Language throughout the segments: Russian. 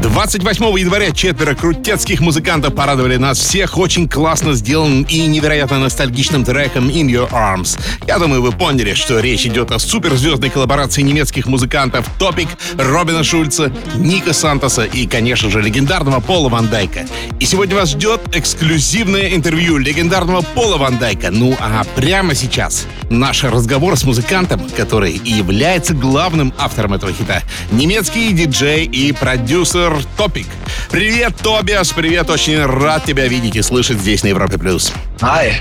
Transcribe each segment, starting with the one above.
28 января четверо крутецких музыкантов порадовали нас всех очень классно сделанным и невероятно ностальгичным треком In Your Arms. Я думаю, вы поняли, что речь идет о суперзвездной коллаборации немецких музыкантов Топик, Робина Шульца, Ника Сантоса и, конечно же, легендарного Пола Ван Дайка. И сегодня вас ждет эксклюзивное интервью легендарного Пола Ван Дайка. Ну а прямо сейчас наш разговор с музыкантом, который и является главным автором этого хита. Немецкий диджей и продюсер Топик. Привет, Тобиас, привет, очень рад тебя видеть и слышать здесь на Европе+. плюс. Hi.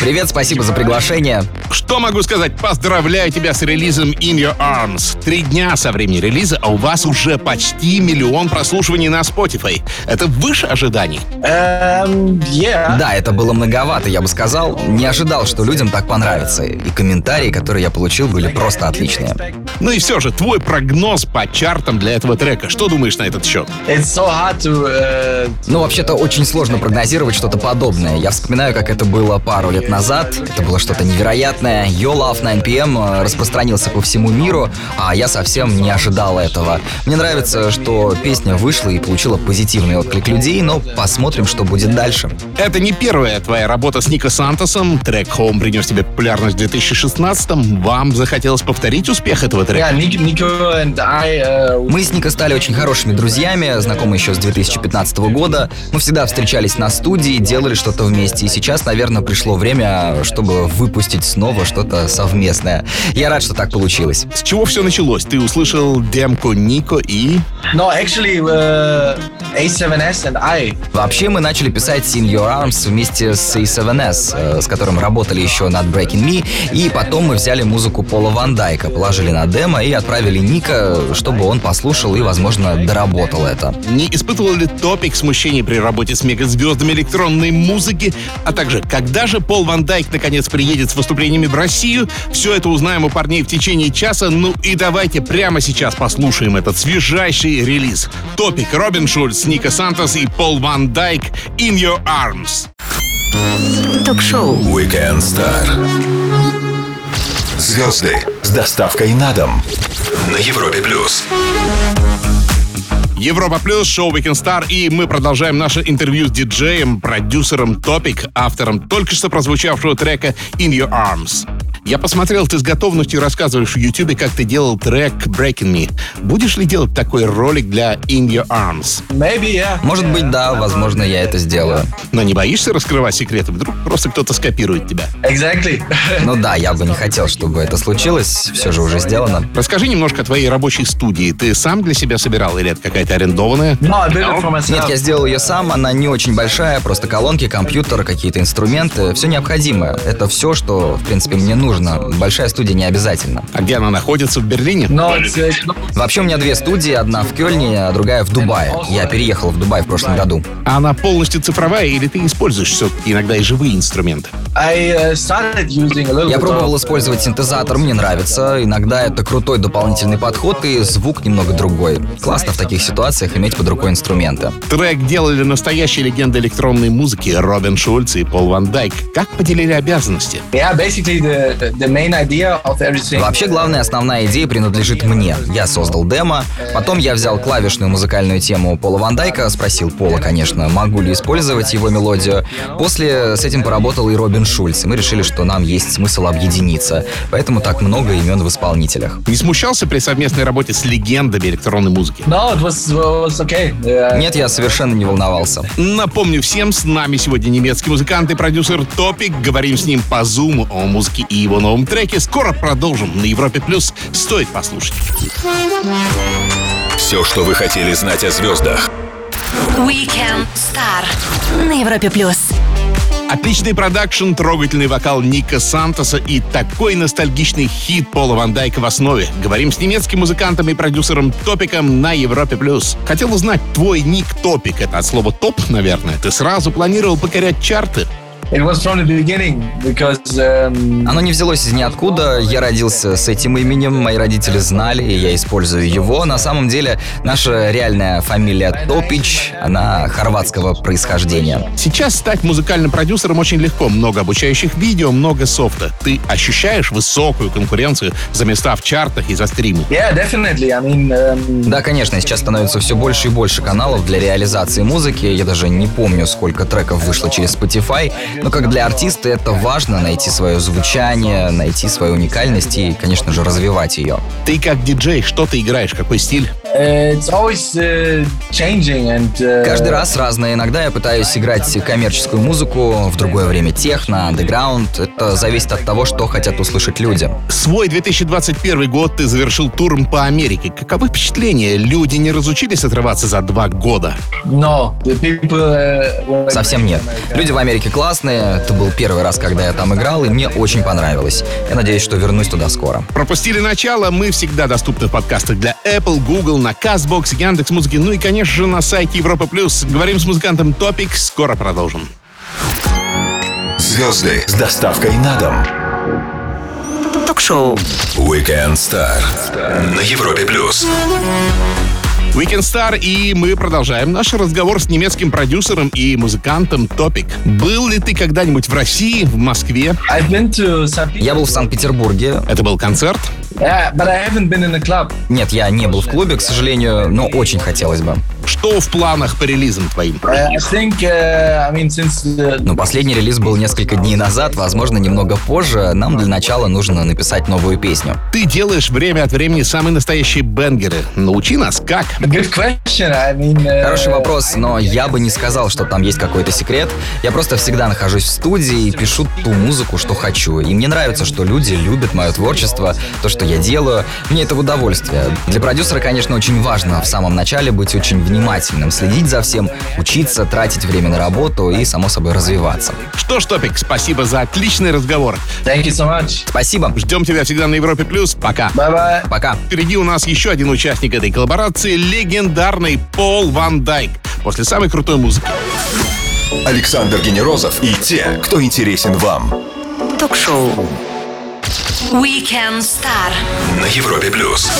Привет, спасибо за приглашение. Что могу сказать? Поздравляю тебя с релизом In Your Arms. Три дня со времени релиза, а у вас уже почти миллион прослушиваний на Spotify. Это выше ожиданий. Um, yeah. Да, это было многовато, я бы сказал. Не ожидал, что людям так понравится. И комментарии, которые я получил, были просто отличные. Ну и все же, твой прогноз по чартам для этого трека. Что думаешь на этот счет? It's so hard Ну, вообще-то, очень сложно прогнозировать что-то подобное. Я вспоминаю, как это было пару лет назад. Это было что-то невероятное. Yo Love 9PM э, распространился по всему миру, а я совсем не ожидал этого. Мне нравится, что песня вышла и получила позитивный отклик людей, но посмотрим, что будет дальше. Это не первая твоя работа с Нико Сантосом. Трек Home принес тебе популярность в 2016-м. Вам захотелось повторить успех этого трека? Uh, Мы с Нико стали очень хорошими друзьями, знакомы еще с 2015 года. Мы всегда встречались на студии, делали что-то вместе. И сейчас, наверное, пришло время, чтобы выпустить снова что-то совместное. Я рад, что так получилось. С чего все началось? Ты услышал демку Нико и... no, actually, uh, A7S and I. Вообще, мы начали писать In Your Arms вместе с A7S, э, с которым работали еще над Breaking Me, и потом мы взяли музыку Пола Ван Дайка, положили на демо и отправили Ника, чтобы он послушал и, возможно, доработал это. Не испытывал ли Топик смущение при работе с мегазвездами электронной музыки? А также, когда же Пол Ван Дайк наконец приедет с выступлениями в Россию? Все это узнаем у парней в течение часа. Ну и давайте прямо сейчас послушаем этот свежайший релиз. Топик, Робин Шульц, Ника Сантос и Пол Ван Дайк «In Your Arms». Ток-шоу Weekend Star. Звезды с доставкой на дом на Европе плюс. Европа Плюс, шоу Weekend Star, и мы продолжаем наше интервью с диджеем, продюсером Топик, автором только что прозвучавшего трека In Your Arms. Я посмотрел, ты с готовностью рассказываешь в Ютубе, как ты делал трек Breaking Me. Будешь ли делать такой ролик для In Your Arms? Maybe, yeah. Может быть, да, возможно, я это сделаю. Но не боишься раскрывать секреты? Вдруг просто кто-то скопирует тебя? Exactly. Ну да, я бы не хотел, чтобы это случилось, все же уже сделано. Расскажи немножко о твоей рабочей студии. Ты сам для себя собирал или это какая-то арендованная? no. Нет, я сделал ее сам, она не очень большая, просто колонки, компьютер, какие-то инструменты, все необходимое. Это все, что, в принципе, мне нужно. Большая студия не обязательно. А где она находится? В Берлине? Uh, no, Вообще у меня две студии, одна в Кёльне, а другая в Дубае. Я переехал в Дубай в прошлом году. А она полностью цифровая или ты используешь все иногда и живые инструменты? Uh, Я пробовал использовать синтезатор, мне нравится. Иногда это крутой дополнительный подход и звук немного другой. Классно в таких ситуациях иметь под рукой инструменты. Трек делали настоящие легенды электронной музыки Робин Шульц и Пол Ван Дайк. Как поделили обязанности? Yeah, basically the the main idea of everything. Вообще, главная основная идея принадлежит мне. Я создал демо, потом я взял клавишную музыкальную тему Пола Ван Дайка, спросил Пола, конечно, могу ли использовать его мелодию. После с этим поработал и Робин Шульц, и мы решили, что нам есть смысл объединиться. Поэтому так много имен в исполнителях. Не смущался при совместной работе с легендами электронной музыки? No, it was was okay. Yeah. Нет, я совершенно не волновался. Напомню всем, с нами сегодня немецкий музыкант и продюсер Топик. Говорим с ним по зуму о музыке и его новом треке. Скоро продолжим на Европе Плюс. Стоит послушать. Все, что вы хотели знать о звездах. Weekend Star на Европе плюс. Отличный продакшн, трогательный вокал Ника Сантоса и такой ностальгичный хит Пола Ван Дайка в основе. Говорим с немецким музыкантом и продюсером Топиком на Европе+. плюс. Хотел узнать, твой ник Топик, это от слова топ, наверное. Ты сразу планировал покорять чарты? It was from the beginning because um, Оно не взялось из ниоткуда. Я родился с этим именем, мои родители знали, и я использую его. На самом деле, наша реальная фамилия Топич, она хорватского происхождения. Сейчас стать музыкальным продюсером очень легко. Много обучающих видео, много софта. Ты ощущаешь высокую конкуренцию за места в чартах и за стримы? yeah, definitely. I mean, um, Да, конечно, сейчас становится все больше и больше каналов для реализации музыки. Я даже не помню, сколько треков вышло через Spotify. Но как для артиста это важно найти свое звучание, найти свою уникальность и, конечно же, развивать ее. Ты как диджей, что ты играешь, какой стиль? changing and uh, Каждый раз разное. Иногда я пытаюсь играть коммерческую музыку, в другое время техно, андеграунд. Это зависит от того, что хотят услышать люди. Свой 2021 год ты завершил туром по Америке. Каковы впечатления? Люди не разучились отрываться за два года. Совсем нет. Люди в Америке классные. Это был первый раз, когда я там играл, и мне очень понравилось. Я надеюсь, что вернусь туда скоро. Пропустили начало, мы всегда доступны в подкастах для Apple, Google, на CastBox, Яндекс.Музыки, ну и, конечно же, на сайте Европа+. плюс. Говорим с музыкантом Топик, скоро продолжим. Звезды с доставкой на дом. Ток-шоу. Weekend Star на Европе плюс. Weekend Star, и мы продолжаем наш разговор с немецким продюсером и музыкантом Топик. Был ли ты когда-нибудь в России, в Москве? Я был в Санкт-Петербурге. Это был концерт? Yeah, but I haven't been in a club. Нет, я не был в клубе, к сожалению, но очень хотелось бы. Что в планах по релизам твоим? Uh, I think, uh, I mean, since uh, Но последний релиз был несколько дней назад, возможно, немного позже. Нам для начала нужно написать новую песню. Ты делаешь время от времени самые настоящие бенгеры. Научи нас, как? a good question. I mean, uh, Хороший вопрос, но я бы не сказал, что там есть какой-то секрет. Я просто всегда нахожусь в студии и пишу ту музыку, что хочу. И мне нравится, что люди любят мое творчество, то, что я делаю. Мне это в удовольствие. Для продюсера, конечно, очень важно в самом начале быть очень внимательным, следить за всем, учиться, тратить время на работу и, само собой, развиваться. Что ж, Топик, спасибо за отличный разговор. Thank you so much. Спасибо. Ждем тебя всегда на Европе+. плюс. Пока. Bye bye. Пока. Впереди у нас еще один участник этой коллаборации, легендарный Пол Ван Дайк. После самой крутой музыки. Александр Генерозов и те, кто интересен вам Ток-шоу. Weekend Star. на Европе плюс.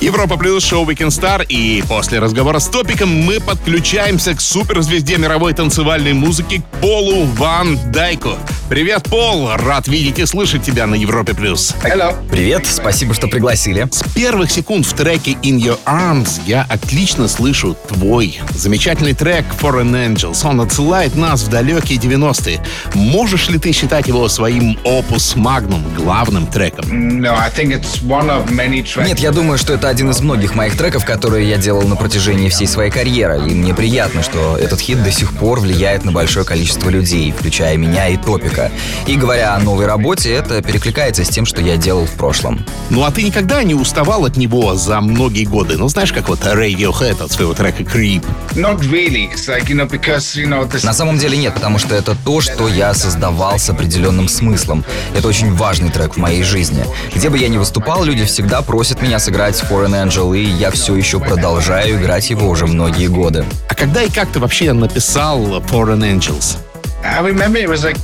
Европа плюс шоу Weekend Star. И после разговора с Топиком мы подключаемся к суперзвезде мировой танцевальной музыки Полу Ван Дайку. Привет, Пол! Рад видеть и слышать тебя на Европе плюс. Hello. Привет, спасибо, что пригласили. С первых секунд в треке In Your Arms я отлично слышу твой замечательный трек Foreign Angels. Он отсылает нас в далекие 90-е. Можешь ли ты считать его своим опус магнум, главным треком? No, I think it's one of many tracks. Нет, я думаю, что это один из многих моих треков, которые я делал на протяжении всей своей карьеры. И мне приятно, что этот хит до сих пор влияет на большое количество людей, включая меня и Топика. И говоря о новой работе, это перекликается с тем, что я делал в прошлом. Ну а ты никогда не уставал от него за многие годы? Ну знаешь, как вот Radiohead от своего трека Creep. Not really. It's like, you know, because, you know, this На самом деле нет, потому что это то, что я создавал с определенным смыслом. Это очень важный трек в моей жизни. Где бы я ни выступал, люди всегда просят меня сыграть Foreign Angel, и я все еще продолжаю играть его уже многие годы. А когда и как ты вообще написал Foreign Angels? I remember it was like.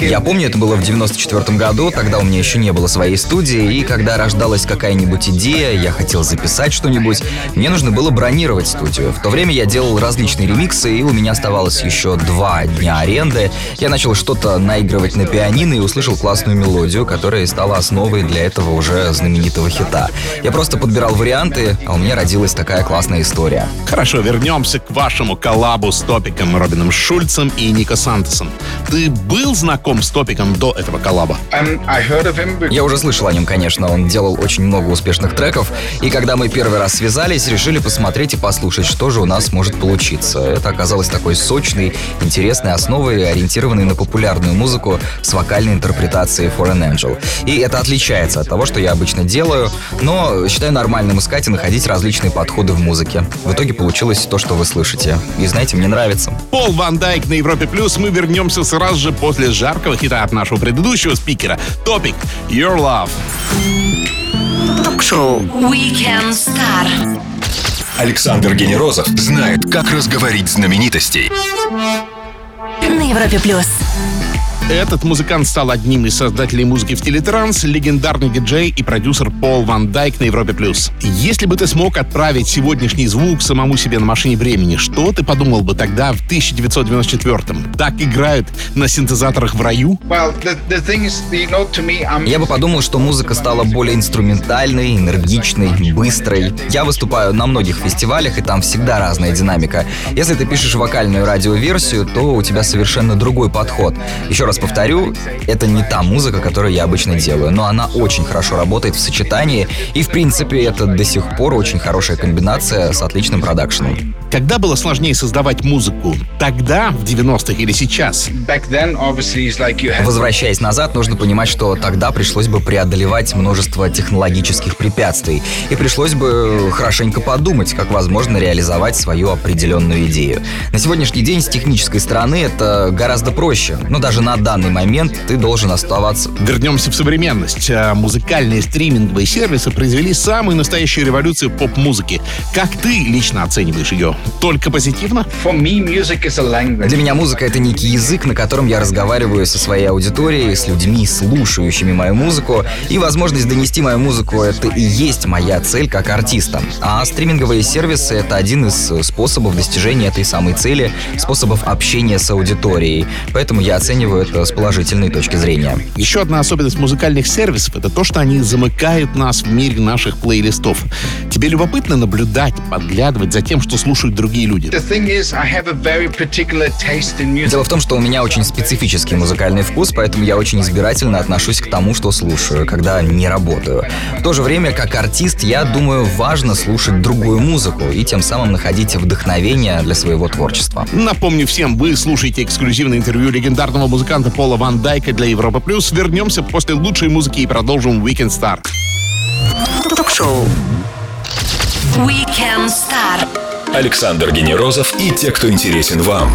Я помню, это было в 94 году, тогда у меня еще не было своей студии, и когда рождалась какая-нибудь идея, я хотел записать что-нибудь, мне нужно было бронировать студию. В то время я делал различные ремиксы, и у меня оставалось еще два дня аренды. Я начал что-то наигрывать на пианино и услышал классную мелодию, которая стала основой для этого уже знаменитого хита. Я просто подбирал варианты, а у меня родилась такая классная история. Хорошо, вернемся к вашему коллабу с Топиком, Робином Шульцем и Нико Сантосом. Ты был знаком с Топиком до этого коллаба? Я уже слышал о нем, конечно, он делал очень много успешных треков, и когда мы первый раз связались, решили посмотреть и послушать, что же у нас может получиться. Это оказалось такой сочной, интересной основой, ориентированной на популярную музыку с вокальной интерпретацией Foreign Angel. И это отличается от того, что я обычно делаю, но считаю нормальным искать и находить различные подходы в музыке. В итоге получилось то, что вы слышите. И знаете, мне нравится. Пол Ван Дайк на Европе Плюс. Мы вернемся сразу же после жаркого хита от нашего предыдущего спикера. Топик Your Love. Ток-шоу Weekend Star. Александр Генерозов знает, как разговорить знаменитостей. на Европе плюс. Этот музыкант стал одним из создателей музыки в Телетранс, легендарный диджей и продюсер Пол Ван Дайк на Европе+. плюс. Если бы ты смог отправить сегодняшний звук самому себе на машине времени, что ты подумал бы тогда в 1994-м? Так играют на синтезаторах в раю? Я бы подумал, что музыка стала более инструментальной, энергичной, быстрой. Я выступаю на многих фестивалях, и там всегда разная динамика. Если ты пишешь вокальную радиоверсию, то у тебя совершенно другой подход. Еще раз повторю, это не та музыка, которую я обычно делаю, но она очень хорошо работает в сочетании, и в принципе это до сих пор очень хорошая комбинация с отличным продакшеном. Когда было сложнее создавать музыку? Тогда, в 90-х или сейчас? Возвращаясь назад, нужно понимать, что тогда пришлось бы преодолевать множество технологических препятствий, и пришлось бы хорошенько подумать, как возможно реализовать свою определенную идею. На сегодняшний день с технической стороны это гораздо проще, но даже на данный момент ты должен оставаться Вернемся в современность. А, Музыкальные стриминговые сервисы произвели самую настоящую революцию поп-музыки. Как ты лично оцениваешь ее? Только позитивно? For me, music is a language. Для меня музыка — это некий язык, на котором я разговариваю со своей аудиторией, с людьми, слушающими мою музыку, и возможность донести мою музыку — это и есть моя цель как артиста. А стриминговые сервисы — это один из способов достижения этой самой цели, способов общения с аудиторией. Поэтому я оцениваю это с положительной точки зрения. Еще одна особенность музыкальных сервисов — это то, что они замыкают нас в мире наших плейлистов. Тебе любопытно наблюдать, подглядывать за тем, что слушают другие люди? Дело в том, что у меня очень специфический музыкальный вкус, поэтому я очень избирательно отношусь к тому, что слушаю, когда не работаю. В то же время, как артист, я думаю, важно слушать другую музыку и тем самым находить вдохновение для своего творчества. Напомню всем, вы слушаете эксклюзивное интервью легендарного музыканта Пола Ван Дайка для Европа Плюс. Вернемся после лучшей музыки и продолжим Weekend Star. Ток-шоу. Weekend Star. Александр Генерозов и те, кто интересен вам.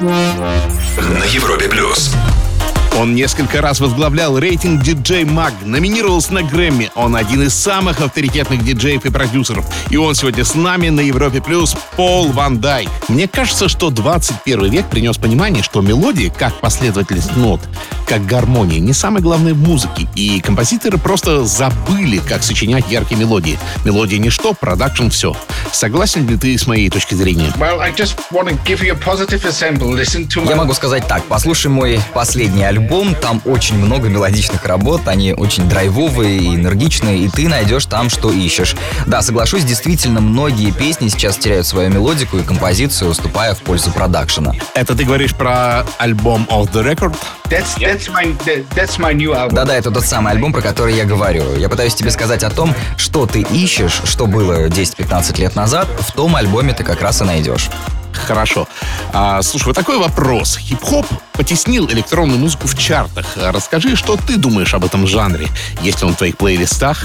На Европе плюс. Он несколько раз возглавлял рейтинг DJ Mag, номинировался на Грэмми. Он один из самых авторитетных диджеев и продюсеров. И он сегодня с нами на Европе Плюс Пол Ван Дайк. Мне кажется, что 21 век принес понимание, что мелодии, как последовательность нот, как гармония, не самое главное в музыке. И композиторы просто забыли, как сочинять яркие мелодии. Мелодия ничто, продакшн все. Согласен ли ты с моей точки зрения? Well, I just want to give you a positive example. Listen to my Я могу сказать так, послушай мой последний альбом, там очень много мелодичных работ, они очень драйвовые и энергичные, и ты найдешь там, что ищешь. Да, соглашусь, действительно, многие песни сейчас теряют свою мелодику и композицию, уступая в пользу продакшена. Это ты говоришь про альбом Off the Record? That's that's my that, that's my new album. Да-да, это тот самый альбом, про который я говорю. Я пытаюсь тебе сказать о том, что ты ищешь, что было 10-15 лет назад, в том альбоме ты как раз и найдешь. Хорошо. А, слушай, вот такой вопрос. Хип-хоп потеснил электронную музыку в чартах. А Расскажи, что ты думаешь об этом жанре? Есть он в твоих плейлистах?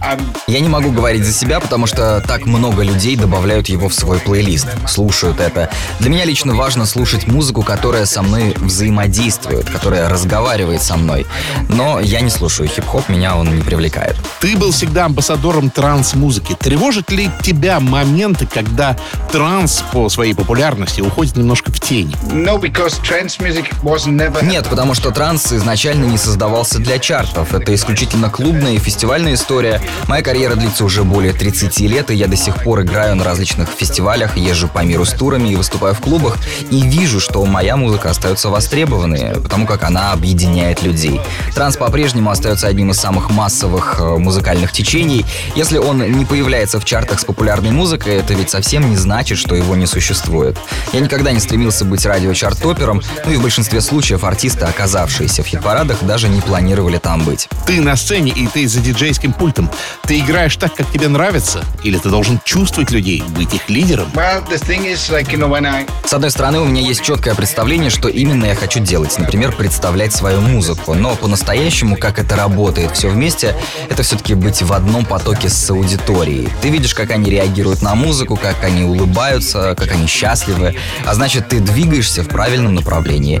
I'm Я не могу говорить за себя, потому что так много людей добавляют его в свой плейлист, слушают это. Для меня лично важно слушать музыку, которая со мной взаимодействует, которая разговаривает со мной. Но я не слушаю хип-хоп, меня он не привлекает. Ты был всегда амбассадором транс-музыки. Тревожит ли тебя моменты, когда транс по своей популярности уходит немножко в тень? no because trance music was never Нет, потому что транс изначально не создавался для чартов. Это исключительно клубная и фестивальная история. Моя карьера длится уже более 30 лет, и я до сих пор играю на различных фестивалях, езжу по миру с турами и выступаю в клубах, и вижу, что моя музыка остается востребованной, потому как она объединяет людей. Транс по-прежнему остается одним из самых массовых э, музыкальных течений. Если он не появляется в чартах с популярной музыкой, это ведь совсем не значит, что его не существует. Я никогда не стремился быть радиочарт-топером, ну и в большинстве случаев артисты, оказавшиеся в хит-парадах, даже не планировали там быть. Ты на сцене, и ты за диджейским пультом. Ты играешь так, как тебе нравится? Или ты должен чувствовать людей, быть их лидером? Well, the thing is, like, you know, when I С одной стороны, у меня есть четкое представление, что именно я хочу делать. Например, представлять свою музыку. Но по-настоящему, как это работает все вместе, это все-таки быть в одном потоке с аудиторией. Ты видишь, как они реагируют на музыку, как они улыбаются, как они счастливы. А значит, ты двигаешься в правильном направлении.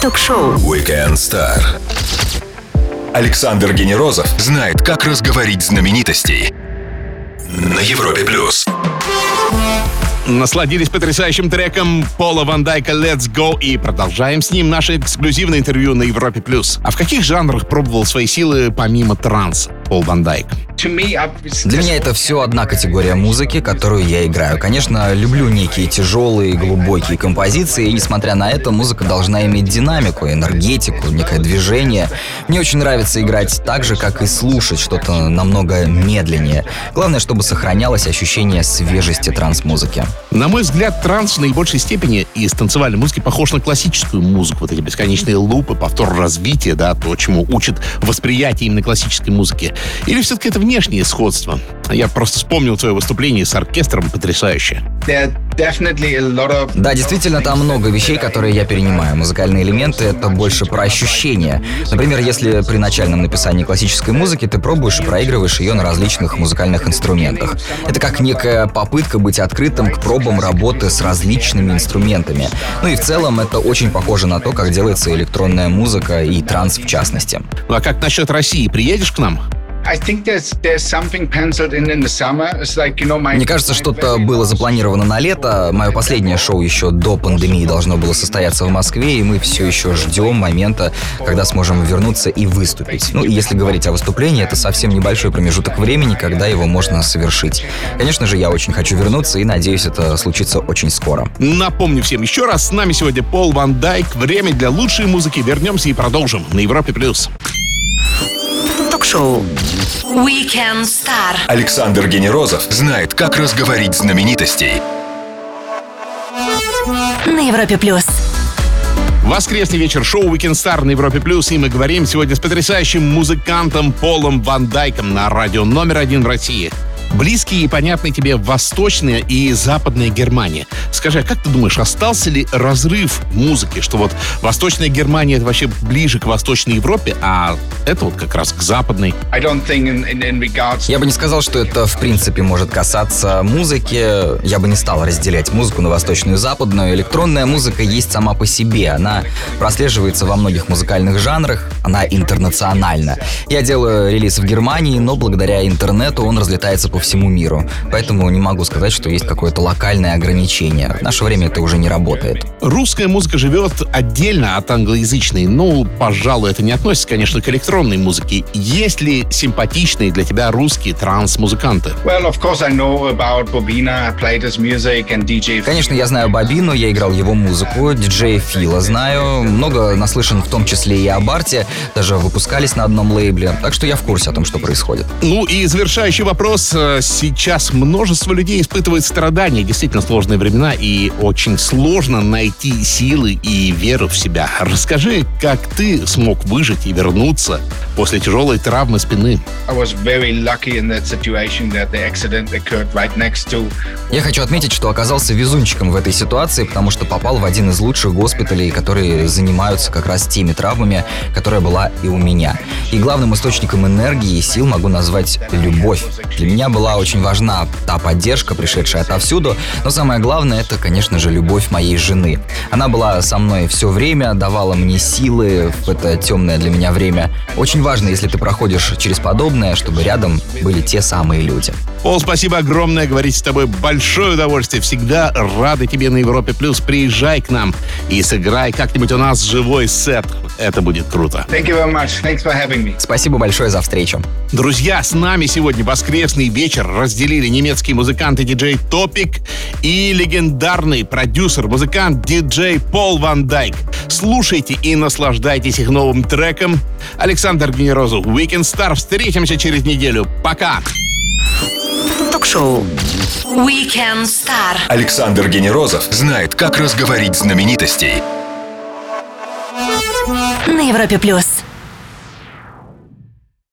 Ток-шоу. Weekend Star. Александр Генерозов знает, как разговорить знаменитостей. На Европе плюс. Насладились потрясающим треком Пола Ван Дайка «Let's Go» и продолжаем с ним наше эксклюзивное интервью на Европе+. плюс. А в каких жанрах пробовал свои силы помимо транса Пол Ван Дайк? Для меня это все одна категория музыки, которую я играю. Конечно, люблю некие тяжелые, глубокие композиции, и несмотря на это, музыка должна иметь динамику, энергетику, некое движение. Мне очень нравится играть так же, как и слушать что-то намного медленнее. Главное, чтобы сохранялось ощущение свежести транс-музыки. На мой взгляд, транс в наибольшей степени из танцевальной музыки похож на классическую музыку. Вот эти бесконечные лупы, повтор развития, да, то, чему учат восприятие именно классической музыки. Или все-таки это внешнее сходство? Я просто вспомнил твое выступление с оркестром потрясающе. Да, действительно, там много вещей, которые я перенимаю. Музыкальные элементы — это больше про ощущения. Например, если при начальном написании классической музыки ты пробуешь и проигрываешь ее на различных музыкальных инструментах. Это как некая попытка быть открытым к пробам работы с различными инструментами. Ну и в целом это очень похоже на то, как делается электронная музыка и транс в частности. Ну а как насчет России? Приедешь к нам? Мне кажется, что-то было запланировано на лето. Мое последнее шоу еще до пандемии должно было состояться в Москве, и мы все еще ждем момента, когда сможем вернуться и выступить. Ну, и если говорить о выступлении, это совсем небольшой промежуток времени, когда его можно совершить. Конечно же, я очень хочу вернуться, и надеюсь, это случится очень скоро. Напомню всем еще раз, с нами сегодня Пол Ван Дайк. Время для лучшей музыки. Вернемся и продолжим на Европе+. плюс ток-шоу Weekend Star. Александр Генерозов знает, как разговорить знаменитостей. На Европе плюс. Воскресный вечер шоу Weekend Star на Европе Плюс, и мы говорим сегодня с потрясающим музыкантом Полом Ван Дайком на радио номер один в России – близкие и понятные тебе Восточная и Западная Германия. Скажи, а как ты думаешь, остался ли разрыв в музыке, что вот Восточная Германия это вообще ближе к Восточной Европе, а это вот как раз к Западной? Я бы не сказал, что это в принципе может касаться музыки. Я бы не стал разделять музыку на Восточную и Западную. Электронная музыка есть сама по себе. Она прослеживается во многих музыкальных жанрах. Она интернациональна. Я делаю релиз в Германии, но благодаря интернету он разлетается по всему миру. Поэтому не могу сказать, что есть какое-то локальное ограничение. В наше время это уже не работает. Русская музыка живет отдельно от англоязычной. Ну, пожалуй, это не относится, конечно, к электронной музыке. Есть ли симпатичные для тебя русские транс-музыканты? Конечно, я знаю Бобину, я играл его музыку, диджея Фила знаю, много наслышан в том числе и о Барте, даже выпускались на одном лейбле, так что я в курсе о том, что происходит. Ну и завершающий вопрос сейчас множество людей испытывает страдания, действительно сложные времена, и очень сложно найти силы и веру в себя. Расскажи, как ты смог выжить и вернуться после тяжелой травмы спины? Я хочу отметить, что оказался везунчиком в этой ситуации, потому что попал в один из лучших госпиталей, которые занимаются как раз теми травмами, которая была и у меня. И главным источником энергии и сил могу назвать любовь. Для меня была очень важна та поддержка, пришедшая отовсюду, но самое главное это, конечно же, любовь моей жены. Она была со мной все время, давала мне силы в это темное для меня время. Очень важно, если ты проходишь через подобное, чтобы рядом были те самые люди. Пол, спасибо огромное. Говорить с тобой большое удовольствие. Всегда рады тебе на Европе Плюс. Приезжай к нам и сыграй как-нибудь у нас живой сет. Это будет круто. Thank you very much. Thanks for having me. Спасибо большое за встречу. Друзья, с нами сегодня воскресный вечер разделили немецкий музыкант и диджей Топик и легендарный продюсер, музыкант, диджей Пол Ван Дайк. Слушайте и наслаждайтесь их новым треком. Александр Генерозов, Weekend Star. Встретимся через неделю. Пока! Ток-шоу Weekend Star. Александр Генерозов знает, как разговорить знаменитостей. На Европе плюс.